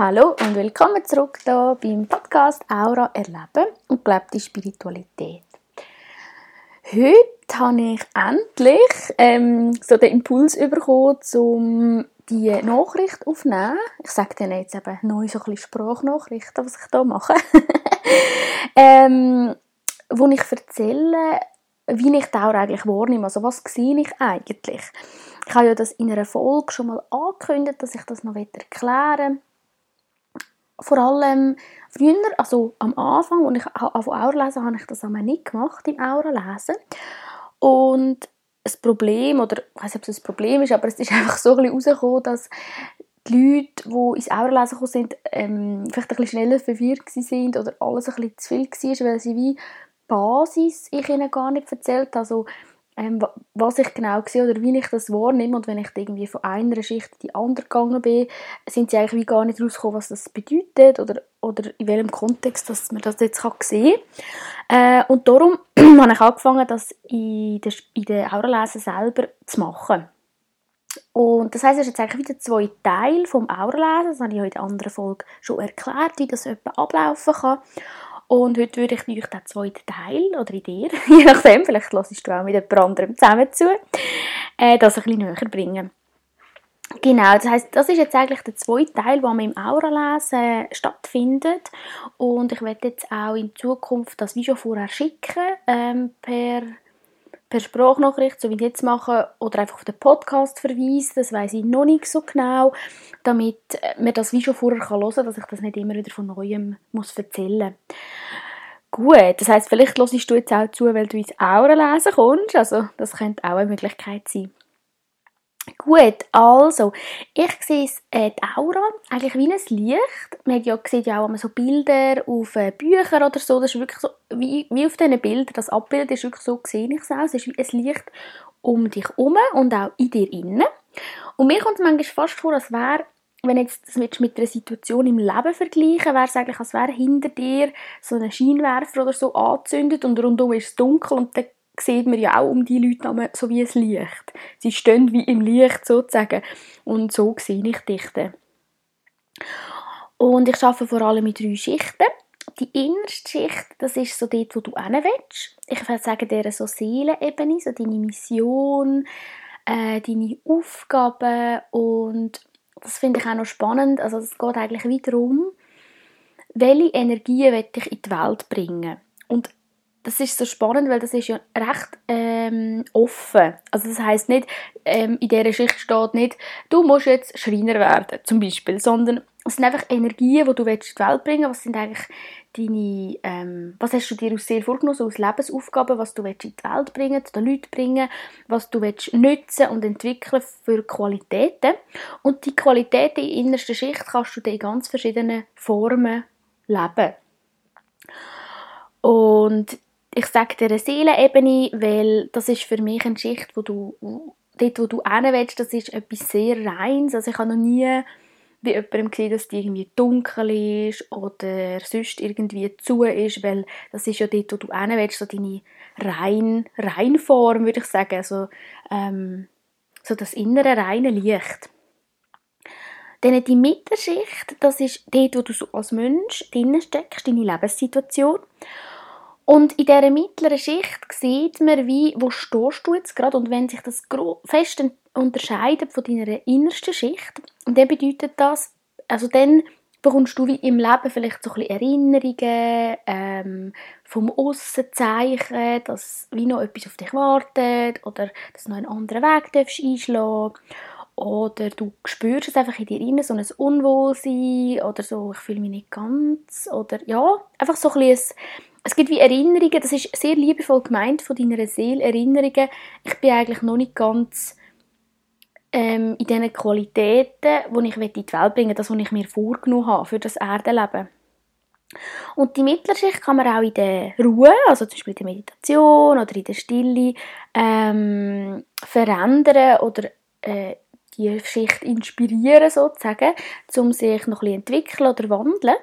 Hallo und willkommen zurück hier beim Podcast Aura erleben und gelebte Spiritualität. Heute habe ich endlich ähm, so den Impuls bekommen, um die Nachricht aufzunehmen. Ich sage dir jetzt eben neu so ein bisschen Sprachnachrichten, was ich hier mache. ähm, wo ich erzähle, wie ich die Aura eigentlich wahrnehme. Also was sehe ich eigentlich? Ich habe ja das in einer Folge schon mal angekündigt, dass ich das noch erklären will vor allem früher, also am Anfang, als ich Aura lesen habe ich das einmal nicht gemacht, im Aura lesen. Und das Problem, oder ich weiß nicht, ob es ein Problem ist, aber es ist einfach so ein bisschen dass die Leute, die ins Aura lesen gekommen sind, ähm, vielleicht ein bisschen schneller verwirrt sind oder alles ein bisschen zu viel war, weil sie wie Basis ich ihnen gar nicht erzählt. Also ähm, was ich genau sehe oder wie ich das wahrnehme und wenn ich irgendwie von einer Schicht in die andere gegangen bin, sind sie eigentlich wie gar nicht rausgekommen, was das bedeutet oder, oder in welchem Kontext dass man das jetzt kann sehen kann. Äh, und darum habe ich angefangen, das in der, in der Auralesen selber zu machen. Und das heißt, es ist jetzt eigentlich wieder zwei Teile vom Auralesen. Das habe ich in der anderen Folge schon erklärt, wie das etwa ablaufen kann. Und heute würde ich euch den zweiten Teil, oder in dir, je nachdem, vielleicht hörst du auch mit jemand anderem zusammen zu, äh, das ein bisschen näher bringen. Genau, das heißt, das ist jetzt eigentlich der zweite Teil, der im Aura-Lesen stattfindet. Und ich werde jetzt auch in Zukunft das schon vorher schicken, ähm, per per Sprachnachricht, so wie ich jetzt mache, oder einfach auf den Podcast verweisen, das weiß ich noch nicht so genau, damit man das wie schon vorher kann hören kann, dass ich das nicht immer wieder von Neuem muss erzählen muss. Gut, das heißt, vielleicht hörst du jetzt auch zu, weil du ins Aura lesen kommst, also das könnte auch eine Möglichkeit sein. Gut, also, ich sehe äh, die Aura eigentlich wie ein Licht. Man ja, sieht ja auch so Bilder auf äh, Büchern oder so. Das ist wirklich so, wie, wie auf diesen Bildern. Das Abbild ist wirklich so, sehe ich es auch. Es ist wie ein Licht um dich herum und auch in dir innen. Und mir kommt es manchmal fast vor, als wäre, wenn jetzt das mit einer Situation im Leben vergleichen, wäre es eigentlich, als wäre hinter dir so ein Scheinwerfer oder so angezündet und rundum ist es dunkel und dann sieht man ja auch um die Leute so wie ein Licht. Sie stehen wie im Licht sozusagen. Und so sehe ich dich dann. Und ich arbeite vor allem mit drei Schichten. Die innerste Schicht, das ist so dort, wo du hin willst. Ich würde sagen, der so Seelenebene, so deine Mission, äh, deine Aufgaben und das finde ich auch noch spannend. Also es geht eigentlich wieder darum, welche Energien will ich in die Welt bringen. Und das ist so spannend, weil das ist ja recht ähm, offen. Also das heißt nicht, ähm, in dieser Schicht steht nicht, du musst jetzt Schreiner werden, zum Beispiel, sondern es sind einfach Energien, die du in die Welt bringen. Was sind eigentlich deine, ähm, was hast du dir aus sehr vorgenommen, so aus Lebensaufgaben, was du in die Welt bringen, den Leuten bringen, was du nutzen und entwickeln für Qualitäten. Und die Qualitäten in der innersten Schicht kannst du in ganz verschiedenen Formen leben. Und ich sage dir Seelenebene, weil das ist für mich eine Schicht, wo du, dort wo du hin willst, das ist etwas sehr Reines. Also ich habe noch nie bei jemandem gesehen, dass die irgendwie dunkel ist oder sonst irgendwie zu ist, weil das ist ja dort, wo du hin willst, so deine rein, Reinform, würde ich sagen, also ähm, so das innere reine Licht. Dann die Mittelschicht, das ist dort, wo du so als Mensch drinnen steckst, deine Lebenssituation. Und in dieser mittleren Schicht sieht man, wie, wo stehst du jetzt gerade? Und wenn sich das fest unterscheidet von deiner innersten Schicht, dann bedeutet das, also dann bekommst du wie im Leben vielleicht so ein bisschen Erinnerungen ähm, vom Aussenzeichen, dass wie noch etwas auf dich wartet oder dass du noch einen anderen Weg darfst einschlagen. Oder du spürst es einfach in dir rein, so ein Unwohlsein oder so, ich fühle mich nicht ganz oder ja, einfach so ein bisschen es gibt wie Erinnerungen, das ist sehr liebevoll gemeint von deiner Seele, Erinnerungen, ich bin eigentlich noch nicht ganz ähm, in diesen Qualitäten, die ich in die Welt bringen das, was ich mir vorgenommen habe für das Erdenleben. Und die Mittlerschicht kann man auch in der Ruhe, also zum Beispiel in der Meditation oder in der Stille, ähm, verändern oder äh, die Schicht inspirieren sozusagen, um sich noch ein bisschen entwickeln oder wandeln.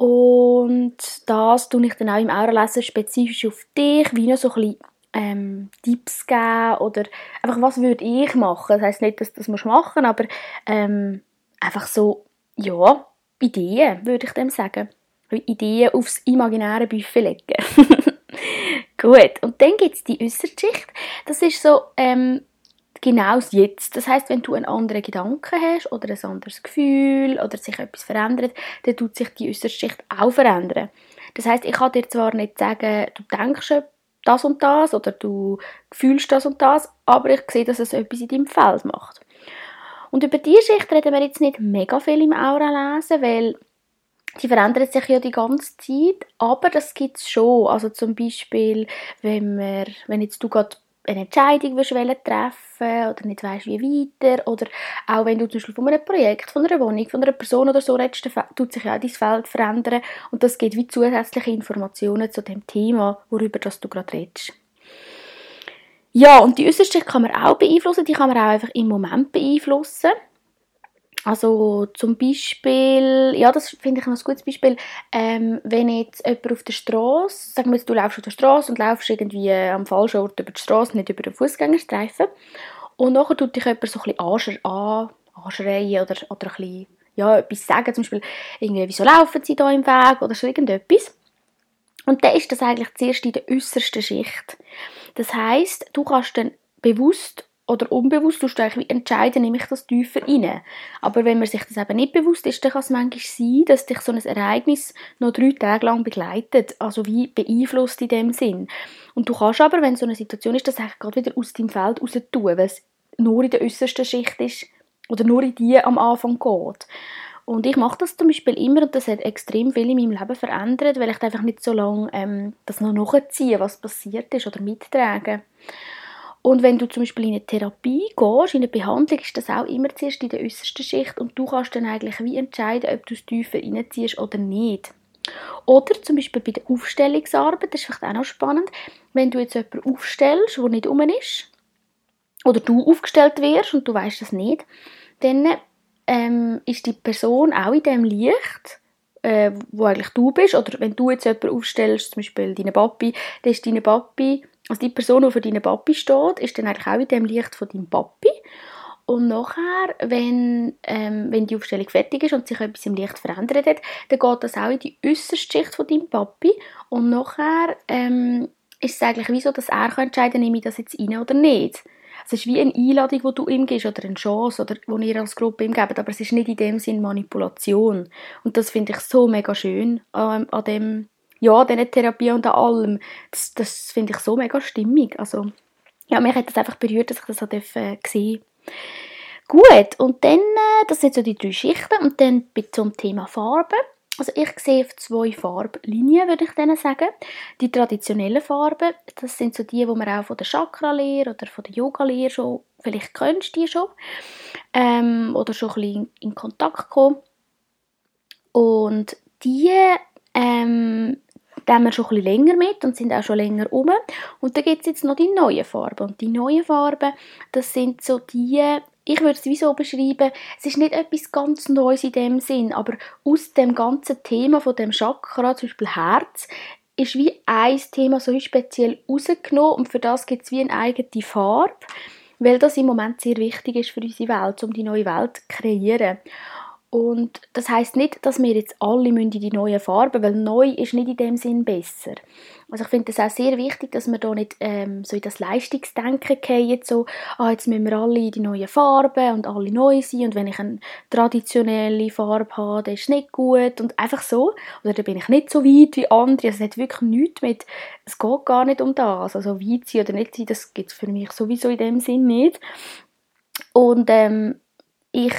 Und das tue ich dann auch im Auralesen spezifisch auf dich, wie noch so ein bisschen ähm, Tipps geben oder einfach, was würde ich machen. Das heisst nicht, dass du das machen musst, aber ähm, einfach so, ja, Ideen, würde ich dem sagen. Ideen aufs imaginäre Buffet legen. Gut, und dann gibt es die äußere Schicht. Das ist so ähm, genau das Jetzt. Das heißt, wenn du einen anderen Gedanken hast oder ein anderes Gefühl oder sich etwas verändert, dann tut sich die äußere Schicht auch verändern. Das heißt, ich kann dir zwar nicht sagen, du denkst das und das oder du fühlst das und das, aber ich sehe, dass es etwas in deinem Feld macht. Und über diese Schicht reden wir jetzt nicht mega viel im Aura lesen, weil die verändert sich ja die ganze Zeit, aber das gibt es schon. Also zum Beispiel, wenn, wir, wenn jetzt du gerade eine Entscheidung willst treffen oder nicht weißt, wie weiter oder auch wenn du zum Beispiel von einem Projekt, von einer Wohnung, von einer Person oder so redest, tut sich ja auch dein Feld verändern und das gibt wie zusätzliche Informationen zu dem Thema, worüber das du gerade redest. Ja, und die Äußerste kann man auch beeinflussen, die kann man auch einfach im Moment beeinflussen. Also zum Beispiel, ja, das finde ich ein gutes Beispiel, ähm, wenn jetzt jemand auf der Straße, sagen wir jetzt, du laufst auf der Straße und laufst irgendwie am falschen Ort über die Straße, nicht über den Fußgängerstreifen und nachher tut dich jemand so ein bisschen an, anschreien oder, oder ein bisschen, ja, etwas sagen, zum Beispiel irgendwie, wieso laufen sie da im Weg oder so irgendetwas. Und dann ist das eigentlich zuerst in der äußersten Schicht. Das heißt, du kannst dann bewusst oder unbewusst du eigentlich entscheiden, nehme ich das tiefer rein. Aber wenn man sich das eben nicht bewusst ist, dann kann es manchmal sein, dass dich so ein Ereignis noch drei Tage lang begleitet, also wie beeinflusst in dem Sinn. Und du kannst aber, wenn so eine Situation ist, das eigentlich gerade wieder aus deinem Feld raus tun, weil es nur in der äußersten Schicht ist oder nur in die am Anfang geht. Und ich mache das zum Beispiel immer und das hat extrem viel in meinem Leben verändert, weil ich einfach nicht so lange ähm, das noch nachziehe, was passiert ist oder mittrage. Und wenn du zum Beispiel in eine Therapie gehst, in eine Behandlung, ist das auch immer zuerst in der äußersten Schicht und du kannst dann eigentlich wie entscheiden, ob du es tiefer reinziehst oder nicht. Oder zum Beispiel bei der Aufstellungsarbeit, das ist vielleicht auch noch spannend, wenn du jetzt jemanden aufstellst, der nicht um ist, oder du aufgestellt wirst und du weißt das nicht, dann ähm, ist die Person auch in dem Licht, äh, wo eigentlich du bist, oder wenn du jetzt jemanden aufstellst, zum Beispiel deine Papi, dann ist deine Papi also die Person, die für deinen Papi steht, ist dann eigentlich auch in dem Licht von deinem Papi. Und nachher, wenn, ähm, wenn die Aufstellung fertig ist und sich etwas im Licht verändert hat, dann geht das auch in die äußerste Schicht von deinem Papi. Und nachher ähm, ist es eigentlich wie so, dass er entscheiden kann, nehme ich das jetzt rein oder nicht. Es ist wie eine Einladung, die du ihm gibst oder eine Chance, oder die ihr als Gruppe ihm gebt, aber es ist nicht in dem Sinn Manipulation. Und das finde ich so mega schön ähm, an dem ja, diese Therapie und an allem, das, das finde ich so mega stimmig. Also, ja, mich hat das einfach berührt, dass ich das so äh, sehen Gut, und dann, äh, das sind so die drei Schichten, und dann zum Thema Farben. Also ich sehe zwei Farblinien, würde ich denen sagen. Die traditionellen Farben, das sind so die, die man auch von der Chakra-Lehre oder von der Yoga-Lehre schon, vielleicht kennst die schon, ähm, oder schon ein bisschen in Kontakt kommen. Und die ähm, da haben wir schon ein bisschen länger mit und sind auch schon länger um. Und dann gibt es jetzt noch die neuen Farben. Und die neuen Farben, das sind so die, ich würde es wie so beschreiben, es ist nicht etwas ganz Neues in dem Sinn, aber aus dem ganzen Thema von dem Chakra, zum Beispiel Herz, ist wie ein Thema so speziell rausgenommen und für das gibt es wie eine eigene Farbe, weil das im Moment sehr wichtig ist für unsere Welt, um die neue Welt zu kreieren. Und das heißt nicht, dass wir jetzt alle in die neuen Farben, weil neu ist nicht in dem Sinn besser. Also ich finde es auch sehr wichtig, dass wir da nicht ähm, so in das Leistungsdenken gehen, so, ah, jetzt müssen wir alle in die neuen Farben und alle neu sein und wenn ich eine traditionelle Farbe habe, dann ist nicht gut und einfach so. Oder dann bin ich nicht so weit wie andere. Also es hat wirklich nichts mit, es geht gar nicht um das. Also weit sein oder nicht sein, das gibt es für mich sowieso in dem Sinn nicht. Und ähm, ich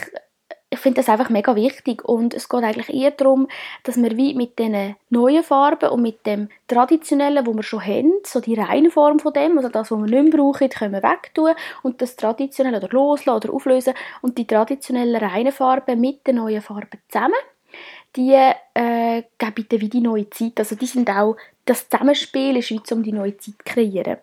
ich finde das einfach mega wichtig und es geht eigentlich eher darum, dass wir wie mit den neuen Farben und mit dem traditionellen, wo wir schon haben, so die reine Form von dem, also das, was wir nicht mehr brauchen, können wir wegtun und das traditionelle oder loslassen oder auflösen und die traditionellen reinen Farben mit den neuen Farben zusammen die äh, geben dann wie die neue Zeit. Also die sind auch, das Zusammenspiel ist wie um die neue Zeit zu kreieren.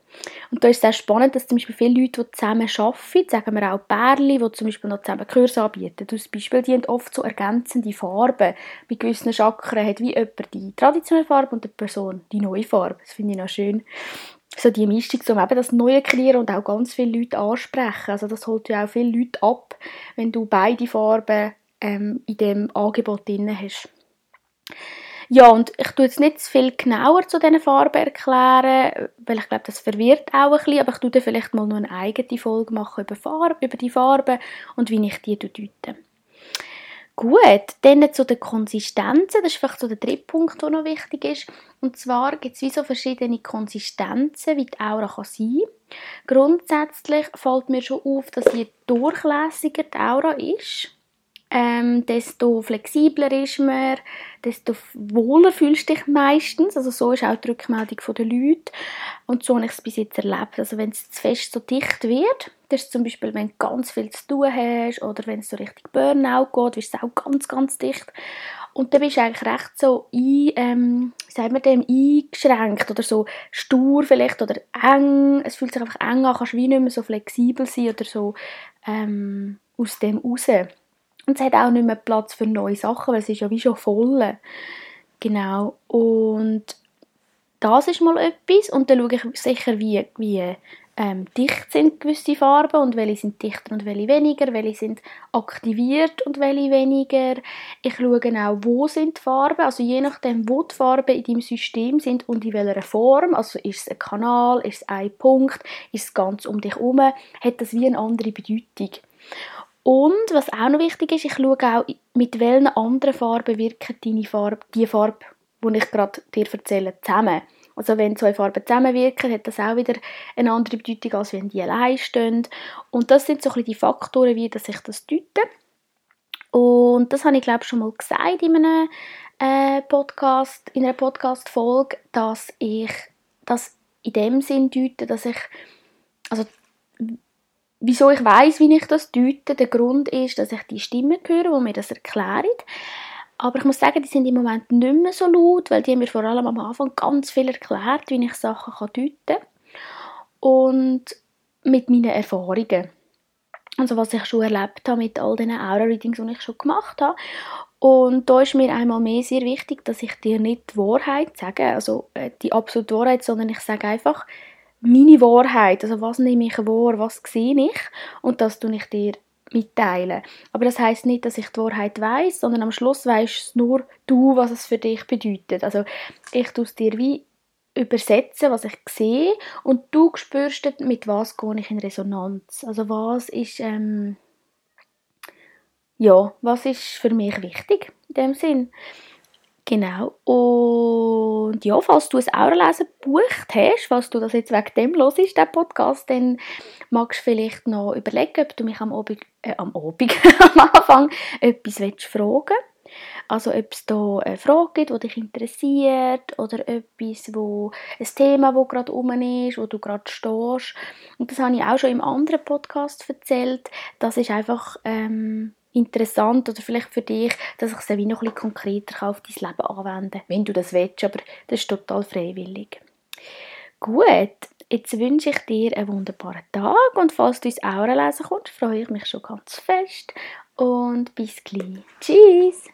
Und da ist es sehr spannend, dass zum Beispiel viele Leute, die zusammen arbeiten, sagen wir auch Pärchen, die zum Beispiel noch zusammen Kurse anbieten, zum Beispiel, die oft so ergänzende Farben. Bei gewissen Chakren hat wie jemand die traditionelle Farbe und die Person die neue Farbe. Das finde ich noch schön so die Mischung, um eben das Neue kreieren und auch ganz viele Leute ansprechen. Also das holt ja auch viele Leute ab, wenn du beide Farben ähm, in dem Angebot drin hast. Ja, und ich tue jetzt nicht viel genauer zu diesen Farben erklären, weil ich glaube, das verwirrt auch ein bisschen, aber ich tue dann vielleicht mal noch eine eigene Folge machen über, Farbe, über die Farben und wie ich die deute. Gut, dann zu den Konsistenzen. Das ist vielleicht so der dritte Punkt, der noch wichtig ist. Und zwar gibt es wie so verschiedene Konsistenzen, wie die Aura kann sein Grundsätzlich fällt mir schon auf, dass je durchlässiger die Aura ist, ähm, desto flexibler ist man, desto wohler fühlst du dich meistens. Also so ist auch die Rückmeldung der Leute. Und so habe ich es bis jetzt erlebt. Also wenn es zu fest so dicht wird, das ist zum Beispiel, wenn du ganz viel zu tun hast oder wenn es so richtig Burnout geht, ist es auch ganz, ganz dicht. Und dann bist du eigentlich recht so ein, ähm, wie sagt dem, eingeschränkt oder so stur vielleicht oder eng. Es fühlt sich einfach eng an, kannst wie nicht mehr so flexibel sein oder so ähm, aus dem raus. Und es hat auch nicht mehr Platz für neue Sachen, weil es ist ja wie schon voll. Genau. Und das ist mal etwas. Und dann schaue ich sicher, wie, wie ähm, dicht sind gewisse Farben und welche sind dichter und welche weniger, welche sind aktiviert und welche weniger. Ich schaue auch, wo sind die Farben, also je nachdem, wo die Farben in deinem System sind und in welcher Form, also ist es ein Kanal, ist es ein Punkt, ist es ganz um dich herum, hat das wie eine andere Bedeutung. Und was auch noch wichtig ist, ich schaue auch, mit welchen anderen Farben wirkt deine Farbe, die Farbe, die ich gerade dir erzähle, zusammen. Also wenn zwei Farben zusammenwirken, hat das auch wieder eine andere Bedeutung, als wenn die allein stehen. Und das sind so ein bisschen die Faktoren, wie dass ich das deute. Und das habe ich glaube schon mal gesagt in einem äh, Podcast, in einer Podcast-Folge, dass ich das in dem Sinn deute, dass ich, also wieso ich weiß, wie ich das deute, der Grund ist, dass ich die Stimmen höre, die mir das erklären. Aber ich muss sagen, die sind im Moment nicht mehr so laut, weil die haben mir vor allem am Anfang ganz viel erklärt, wie ich Sachen deuten kann. Und mit meinen Erfahrungen. Also was ich schon erlebt habe mit all diesen Aura-Readings, die ich schon gemacht habe. Und da ist mir einmal mehr sehr wichtig, dass ich dir nicht die Wahrheit sage, also äh, die absolute Wahrheit, sondern ich sage einfach meine Wahrheit, also was nehme ich wahr, was sehe ich und das tue ich dir mitteilen. Aber das heißt nicht, dass ich die Wahrheit weiß, sondern am Schluss weißt nur du, was es für dich bedeutet. Also ich tue es dir wie übersetzen, was ich sehe und du spürst, mit was gehe ich in Resonanz. Also was ist ähm, ja, was ist für mich wichtig in dem Sinn. Genau. Und ja, falls du ein Auralesen gebucht hast, falls du das jetzt wegen dem hörst, den Podcast, dann magst du vielleicht noch überlegen, ob du mich am Abend, äh, am Abend, am Anfang etwas willst fragen also ob es da eine Frage gibt, die dich interessiert oder etwas, wo ein Thema, das gerade um ist, wo du gerade stehst. Und das habe ich auch schon im anderen Podcast erzählt. Das ist einfach ähm, interessant oder vielleicht für dich, dass ich es wie noch ein bisschen konkreter auf dein Leben anwenden kann, wenn du das willst, aber das ist total freiwillig. Gut, jetzt wünsche ich dir einen wunderbaren Tag und falls du ins Aura lesen kommst, freue ich mich schon ganz fest und bis gleich. Tschüss!